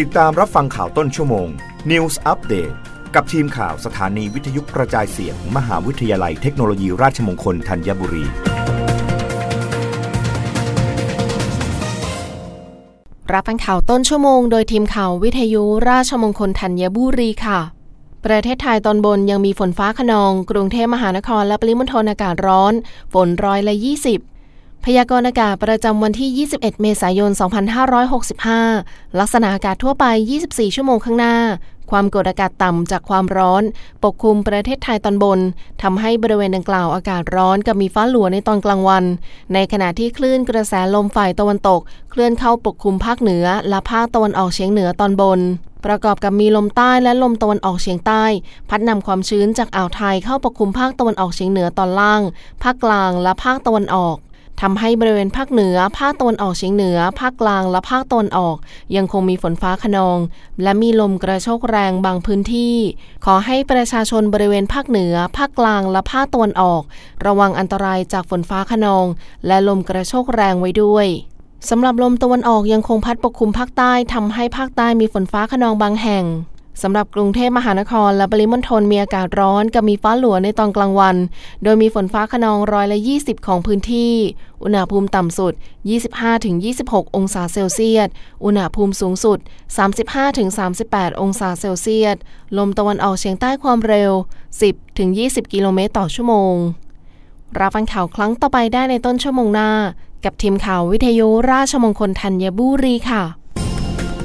ติดตามรับฟังข่าวต้นชั่วโมง News Update กับทีมข่าวสถานีวิทยุกระจายเสียงมหาวิทยาลัยเทคโนโลยีราชมงคลธัญบุรี รับฟังข่าวต้นชั่วโมงโดยทีมข่าววิทยุราชมงคลธัญบุรีค่ะ ประเทศไทยตอนบนยังมีฝนฟ้าขนอง กรุงเทพมหานครและปริมณฑลอากาศร้อน ฝนร้อยละ 20 พยากรณ์อากาศประจำวันที่ 21 เมษายน 2565 ลักษณะอากาศทั่วไป 24 ชั่วโมงข้างหน้า ความกดอากาศต่ำจากความร้อน ปกคลุมประเทศไทยตอนบน ทำให้บริเวณดังกล่าวอากาศร้อนกับมีฟ้าหลัวในตอนกลางวัน ในขณะที่คลื่นกระแสลมฝ่ายตะวันตก เคลื่อนเข้าปกคลุมภาคเหนือ และภาคตะวันออกเฉียงเหนือตอนบนประกอบกับมีลมใต้และลมตะวันออกเฉียงใต้ พัดนำความชื้นจากอ่าวไทยเข้าปกคลุมภาคตะวันออกเฉียงเหนือตอนล่าง ภาคกลางและภาคตะวันออก ทำให้บริเวณภาคเหนือ ภาคตะวันออกเฉียงเหนือ ภาคกลางและภาคตะวันออก ยังคงมีฝนฟ้าขนอง และมีลมกระโชกแรงบางพื้นที่ ขอให้ประชาชนบริเวณภาคเหนือ ภาคกลางและภาคตะวันออก ระวังอันตรายจากฝนฟ้าขนอง และลมกระโชกแรงไว้ด้วยสำหรับลมตะวันออกยังคงพัดปกคลุมภาคใต้ทำให้ภาคใต้มีฝนฟ้าขนองบางแห่ง สำหรับกรุงเทพมหานครและปริมณฑลมีอากาศร้อนกับมีฟ้าหลัวในตอนกลางวัน โดยมีฝนฟ้าขนองร้อยละ 20 ของพื้นที่ อุณหภูมิต่ำสุด 25-26 องศาเซลเซียส อุณหภูมิสูงสุด 35-38 องศาเซลเซียส ลมตะวันออกเฉียงใต้ความเร็ว 10-20 กิโลเมตรต่อชั่วโมง รับฟังข่าวครั้งต่อไปได้ในต้นชั่วโมงหน้า กับทีมข่าววิทยุราชมงคลธัญบุรีค่ะ